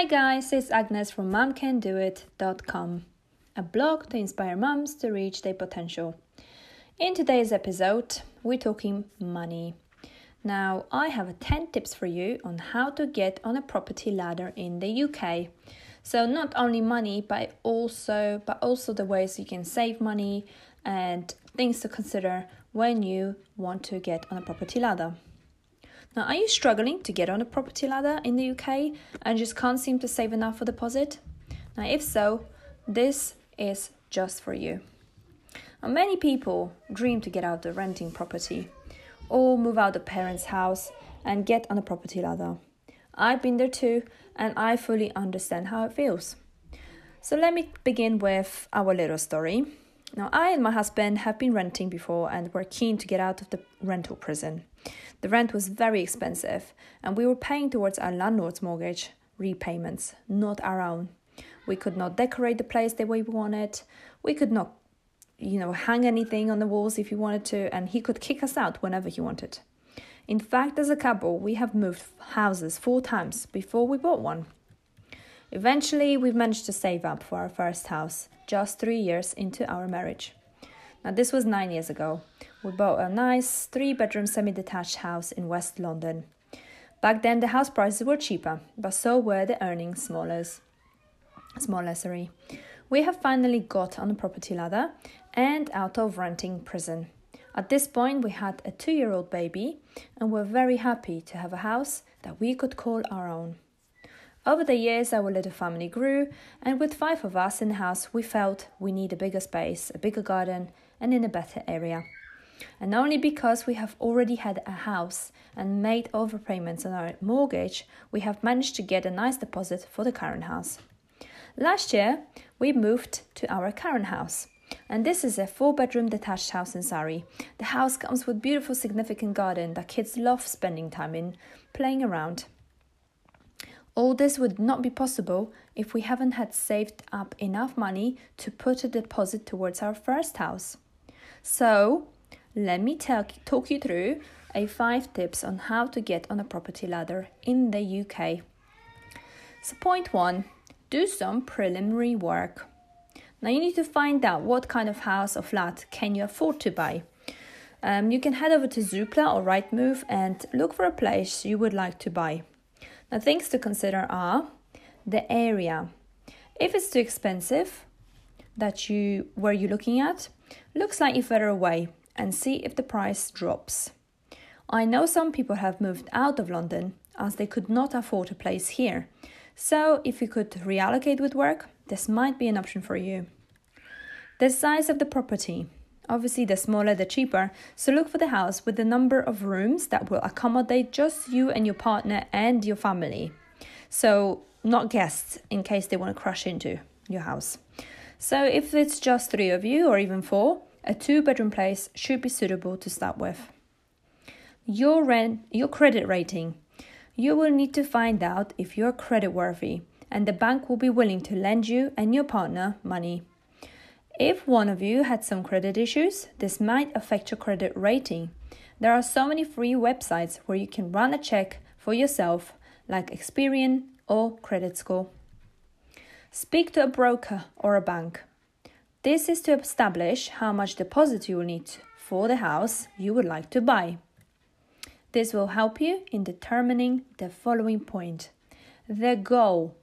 Hi guys, it's Agnes from momcandoit.com, a blog to inspire moms to reach their potential. In today's episode, we're talking money. Now, I have 10 tips for you on how to get on a property ladder in the UK. So not only money, but also but also the ways you can save money and things to consider when you want to get on a property ladder. Now, are you struggling to get on a property ladder in the UK and just can't seem to save enough for deposit? Now, if so, this is just for you. Now, many people dream to get out of renting property or move out of parents' house and get on a property ladder. I've been there too, and I fully understand how it feels. So, let me begin with our little story. Now, I and my husband have been renting before and were keen to get out of the rental prison. The rent was very expensive, and we were paying towards our landlord's mortgage repayments, not our own. We could not decorate the place the way we wanted. We could not, you know, hang anything on the walls if he wanted to, and he could kick us out whenever he wanted. In fact, as a couple, we have moved houses four times before we bought one. Eventually, we managed to save up for our first house, just three years into our marriage. Now, this was nine years ago. We bought a nice three bedroom semi detached house in West London. Back then, the house prices were cheaper, but so were the earnings smaller. Smaller, sorry. We have finally got on the property ladder and out of renting prison. At this point, we had a two year old baby and were very happy to have a house that we could call our own. Over the years, our little family grew, and with five of us in the house, we felt we need a bigger space, a bigger garden, and in a better area. And only because we have already had a house and made overpayments on our mortgage, we have managed to get a nice deposit for the current house. Last year, we moved to our current house. And this is a four bedroom detached house in Surrey. The house comes with beautiful significant garden that kids love spending time in, playing around. All this would not be possible if we haven't had saved up enough money to put a deposit towards our first house. So, let me talk, talk you through a 5 tips on how to get on a property ladder in the UK. So, point 1 do some preliminary work. Now, you need to find out what kind of house or flat can you afford to buy. Um, you can head over to Zoopla or Rightmove and look for a place you would like to buy. Now, things to consider are the area. If it's too expensive, that you where you're looking at looks slightly further away and see if the price drops. I know some people have moved out of London as they could not afford a place here. So, if you could reallocate with work, this might be an option for you. The size of the property. Obviously, the smaller the cheaper, so look for the house with the number of rooms that will accommodate just you and your partner and your family. So, not guests in case they want to crash into your house. So, if it's just three of you or even four, a two bedroom place should be suitable to start with. Your rent, your credit rating. You will need to find out if you're credit worthy and the bank will be willing to lend you and your partner money. If one of you had some credit issues, this might affect your credit rating. There are so many free websites where you can run a check for yourself, like Experian or Credit Score. Speak to a broker or a bank. This is to establish how much deposit you will need for the house you would like to buy. This will help you in determining the following point the goal.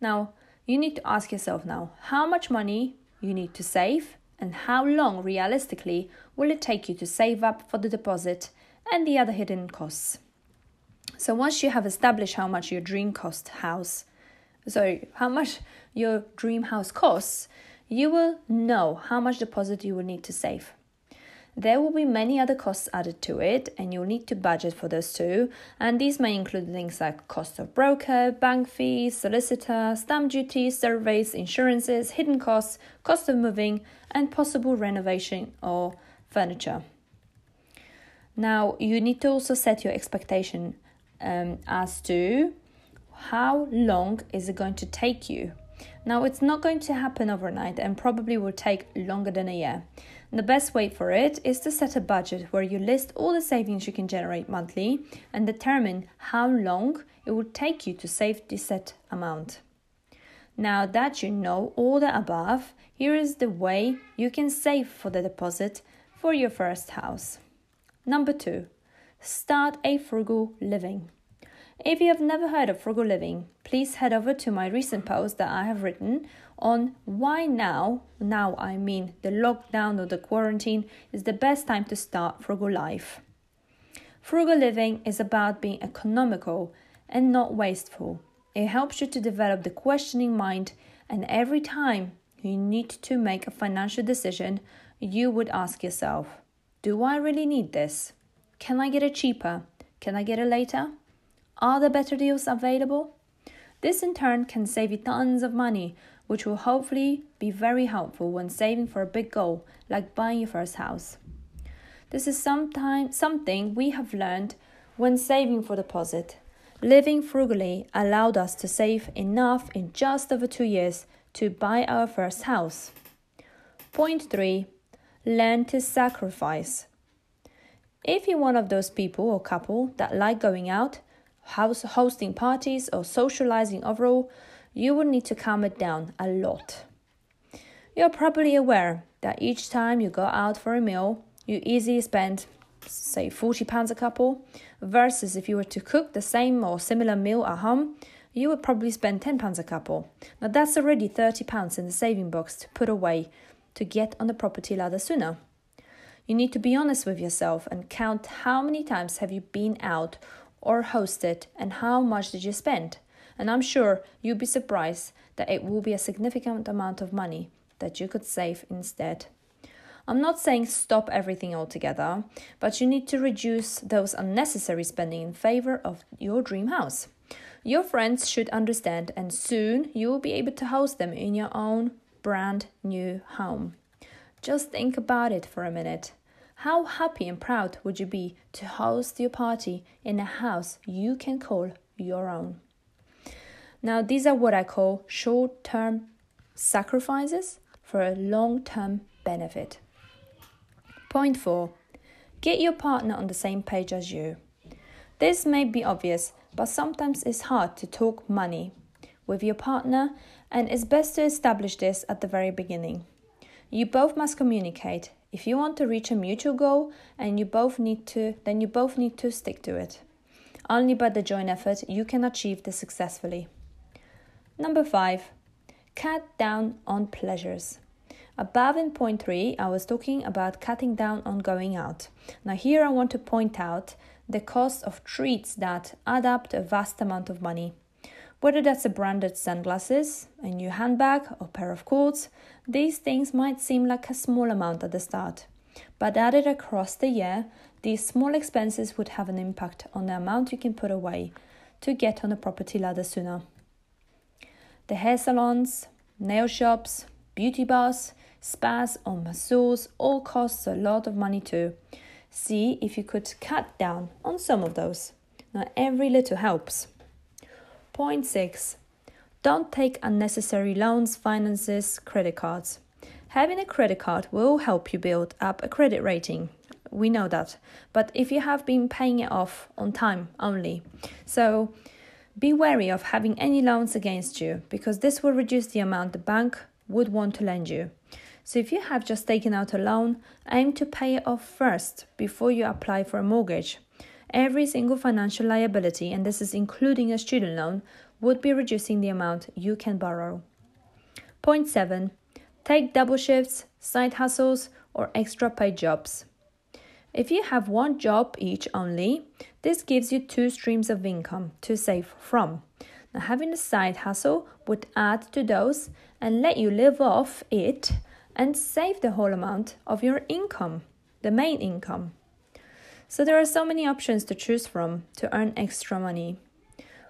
Now, you need to ask yourself now how much money you need to save, and how long realistically will it take you to save up for the deposit and the other hidden costs. So once you have established how much your dream cost house, sorry, how much your dream house costs, you will know how much deposit you will need to save. There will be many other costs added to it, and you'll need to budget for those too. And these may include things like cost of broker, bank fees, solicitor, stamp duty, surveys, insurances, hidden costs, cost of moving, and possible renovation or furniture. Now, you need to also set your expectation um, as to how long is it going to take you Now, it's not going to happen overnight and probably will take longer than a year. The best way for it is to set a budget where you list all the savings you can generate monthly and determine how long it will take you to save the set amount. Now that you know all the above, here is the way you can save for the deposit for your first house. Number two, start a frugal living. If you have never heard of frugal living, please head over to my recent post that I have written on why now, now I mean the lockdown or the quarantine, is the best time to start frugal life. Frugal living is about being economical and not wasteful. It helps you to develop the questioning mind, and every time you need to make a financial decision, you would ask yourself Do I really need this? Can I get it cheaper? Can I get it later? Are there better deals available? This in turn can save you tons of money, which will hopefully be very helpful when saving for a big goal like buying your first house. This is sometime, something we have learned when saving for deposit Living frugally allowed us to save enough in just over two years to buy our first house. Point 3 Learn to sacrifice. If you're one of those people or couple that like going out, house hosting parties, or socializing overall, you will need to calm it down a lot. You're probably aware that each time you go out for a meal, you easily spend say 40 pounds a couple versus if you were to cook the same or similar meal at home you would probably spend 10 pounds a couple now that's already 30 pounds in the saving box to put away to get on the property ladder sooner you need to be honest with yourself and count how many times have you been out or hosted and how much did you spend and i'm sure you'll be surprised that it will be a significant amount of money that you could save instead I'm not saying stop everything altogether, but you need to reduce those unnecessary spending in favor of your dream house. Your friends should understand, and soon you will be able to host them in your own brand new home. Just think about it for a minute. How happy and proud would you be to host your party in a house you can call your own? Now, these are what I call short term sacrifices for a long term benefit. Point 4. Get your partner on the same page as you. This may be obvious, but sometimes it's hard to talk money with your partner, and it's best to establish this at the very beginning. You both must communicate. If you want to reach a mutual goal and you both need to, then you both need to stick to it. Only by the joint effort you can achieve this successfully. Number 5. Cut down on pleasures. Above in point 3, I was talking about cutting down on going out. Now, here I want to point out the cost of treats that add up to a vast amount of money. Whether that's a branded sunglasses, a new handbag, or pair of clothes, these things might seem like a small amount at the start. But added across the year, these small expenses would have an impact on the amount you can put away to get on the property ladder sooner. The hair salons, nail shops, beauty bars, spas or masseurs all costs a lot of money too. See if you could cut down on some of those. Now, every little helps. Point six don't take unnecessary loans, finances, credit cards. Having a credit card will help you build up a credit rating. We know that. But if you have been paying it off on time only, so be wary of having any loans against you because this will reduce the amount the bank would want to lend you. So if you have just taken out a loan, aim to pay it off first before you apply for a mortgage. Every single financial liability, and this is including a student loan, would be reducing the amount you can borrow. Point 7. Take double shifts, side hustles, or extra paid jobs. If you have one job each only, this gives you two streams of income to save from. Now, having a side hustle would add to those and let you live off it and save the whole amount of your income, the main income. So there are so many options to choose from to earn extra money.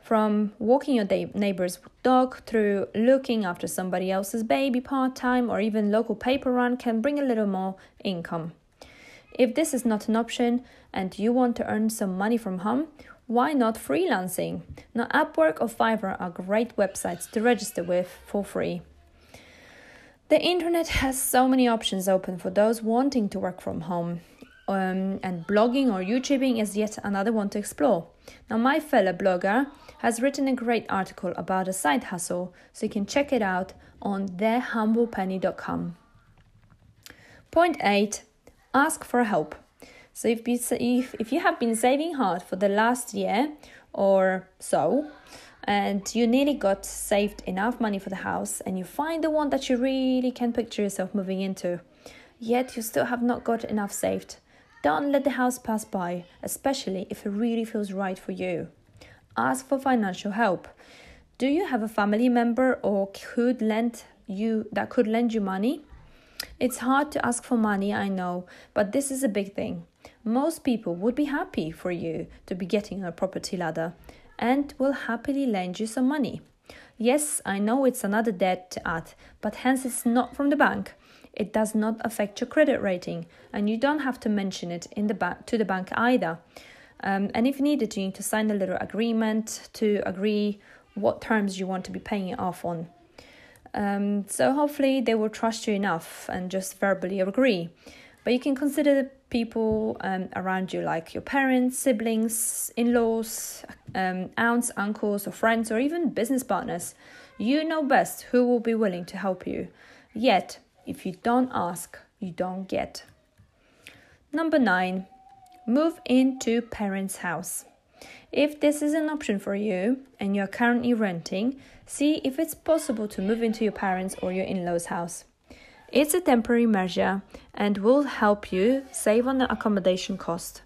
From walking your neighbor's dog through looking after somebody else's baby part time or even local paper run can bring a little more income. If this is not an option and you want to earn some money from home, why not freelancing? Now, Upwork or Fiverr are great websites to register with for free. The internet has so many options open for those wanting to work from home, um, and blogging or YouTubing is yet another one to explore. Now, my fellow blogger has written a great article about a side hustle, so you can check it out on thehumblepenny.com. Point 8 Ask for help. So, if, if, if you have been saving hard for the last year or so, and you nearly got saved enough money for the house and you find the one that you really can picture yourself moving into, yet you still have not got enough saved. Don't let the house pass by, especially if it really feels right for you. Ask for financial help. Do you have a family member or could lend you that could lend you money? It's hard to ask for money, I know, but this is a big thing. Most people would be happy for you to be getting a property ladder and will happily lend you some money. Yes, I know it's another debt to add, but hence it's not from the bank. It does not affect your credit rating, and you don't have to mention it in the ba- to the bank either. Um, and if needed, you need to sign a little agreement to agree what terms you want to be paying it off on. Um, so hopefully they will trust you enough and just verbally agree. But you can consider the people um, around you, like your parents, siblings, in laws, um, aunts, uncles, or friends, or even business partners. You know best who will be willing to help you. Yet, if you don't ask, you don't get. Number nine, move into parents' house. If this is an option for you and you're currently renting, see if it's possible to move into your parents' or your in law's house. It's a temporary measure and will help you save on the accommodation cost.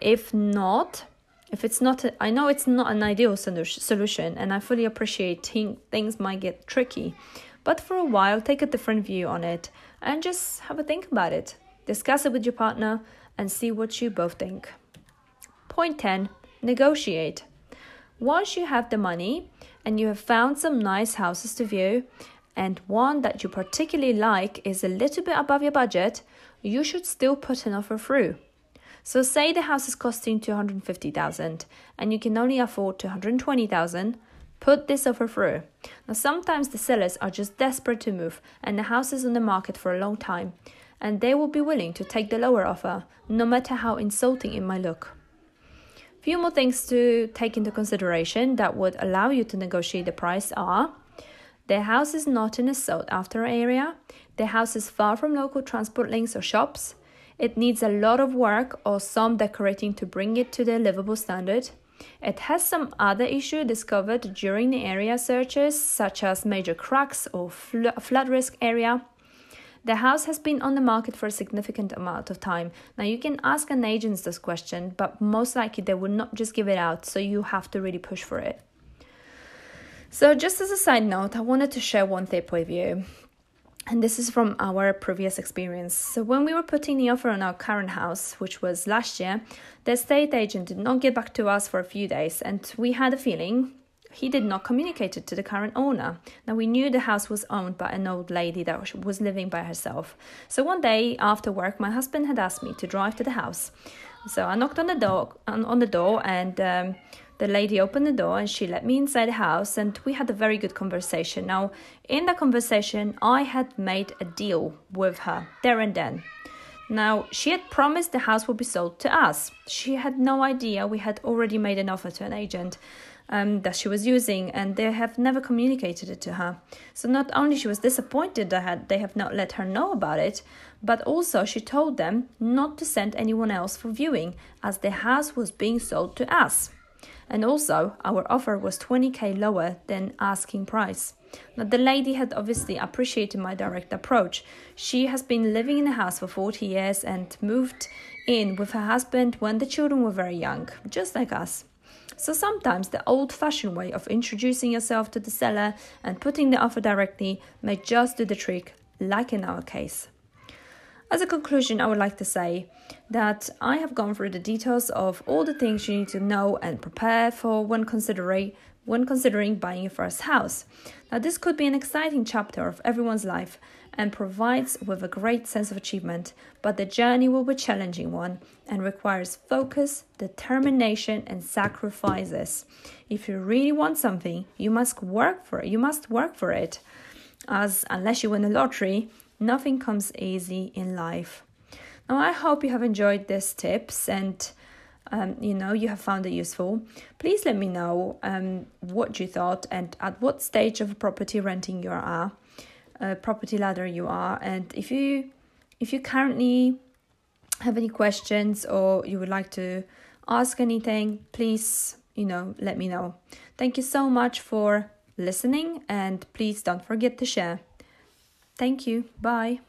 If not, if it's not, a, I know it's not an ideal solution, and I fully appreciate things might get tricky, but for a while, take a different view on it and just have a think about it. Discuss it with your partner and see what you both think. Point 10 Negotiate. Once you have the money and you have found some nice houses to view, and one that you particularly like is a little bit above your budget, you should still put an offer through. So say the house is costing 250,000 and you can only afford 220,000, put this offer through. Now sometimes the sellers are just desperate to move and the house is on the market for a long time and they will be willing to take the lower offer no matter how insulting it might look. Few more things to take into consideration that would allow you to negotiate the price are the house is not in a sought after area. The house is far from local transport links or shops. It needs a lot of work or some decorating to bring it to the livable standard. It has some other issue discovered during the area searches, such as major cracks or fl- flood risk area. The house has been on the market for a significant amount of time. Now, you can ask an agent this question, but most likely they will not just give it out, so you have to really push for it. So, just as a side note, I wanted to share one tip with you. And this is from our previous experience. So, when we were putting the offer on our current house, which was last year, the estate agent did not get back to us for a few days, and we had a feeling he did not communicate it to the current owner. Now, we knew the house was owned by an old lady that was living by herself. So, one day after work, my husband had asked me to drive to the house. So, I knocked on the door, on, the door and um, the lady opened the door and she let me inside the house, and we had a very good conversation. Now, in the conversation, I had made a deal with her there and then. Now, she had promised the house would be sold to us. She had no idea we had already made an offer to an agent um, that she was using, and they have never communicated it to her. So not only she was disappointed that they have not let her know about it, but also she told them not to send anyone else for viewing, as the house was being sold to us. And also, our offer was 20k lower than asking price. Now, the lady had obviously appreciated my direct approach. She has been living in the house for 40 years and moved in with her husband when the children were very young, just like us. So sometimes the old fashioned way of introducing yourself to the seller and putting the offer directly may just do the trick, like in our case. As a conclusion, I would like to say that I have gone through the details of all the things you need to know and prepare for when considering when considering buying your first house. Now, this could be an exciting chapter of everyone's life, and provides with a great sense of achievement, but the journey will be a challenging one and requires focus, determination, and sacrifices. If you really want something, you must work for it. You must work for it. As unless you win the lottery, nothing comes easy in life. Now, I hope you have enjoyed these tips and um, you know you have found it useful. Please let me know um, what you thought and at what stage of property renting you are, uh, property ladder you are, and if you if you currently have any questions or you would like to ask anything, please you know let me know. Thank you so much for listening and please don't forget to share. Thank you. Bye.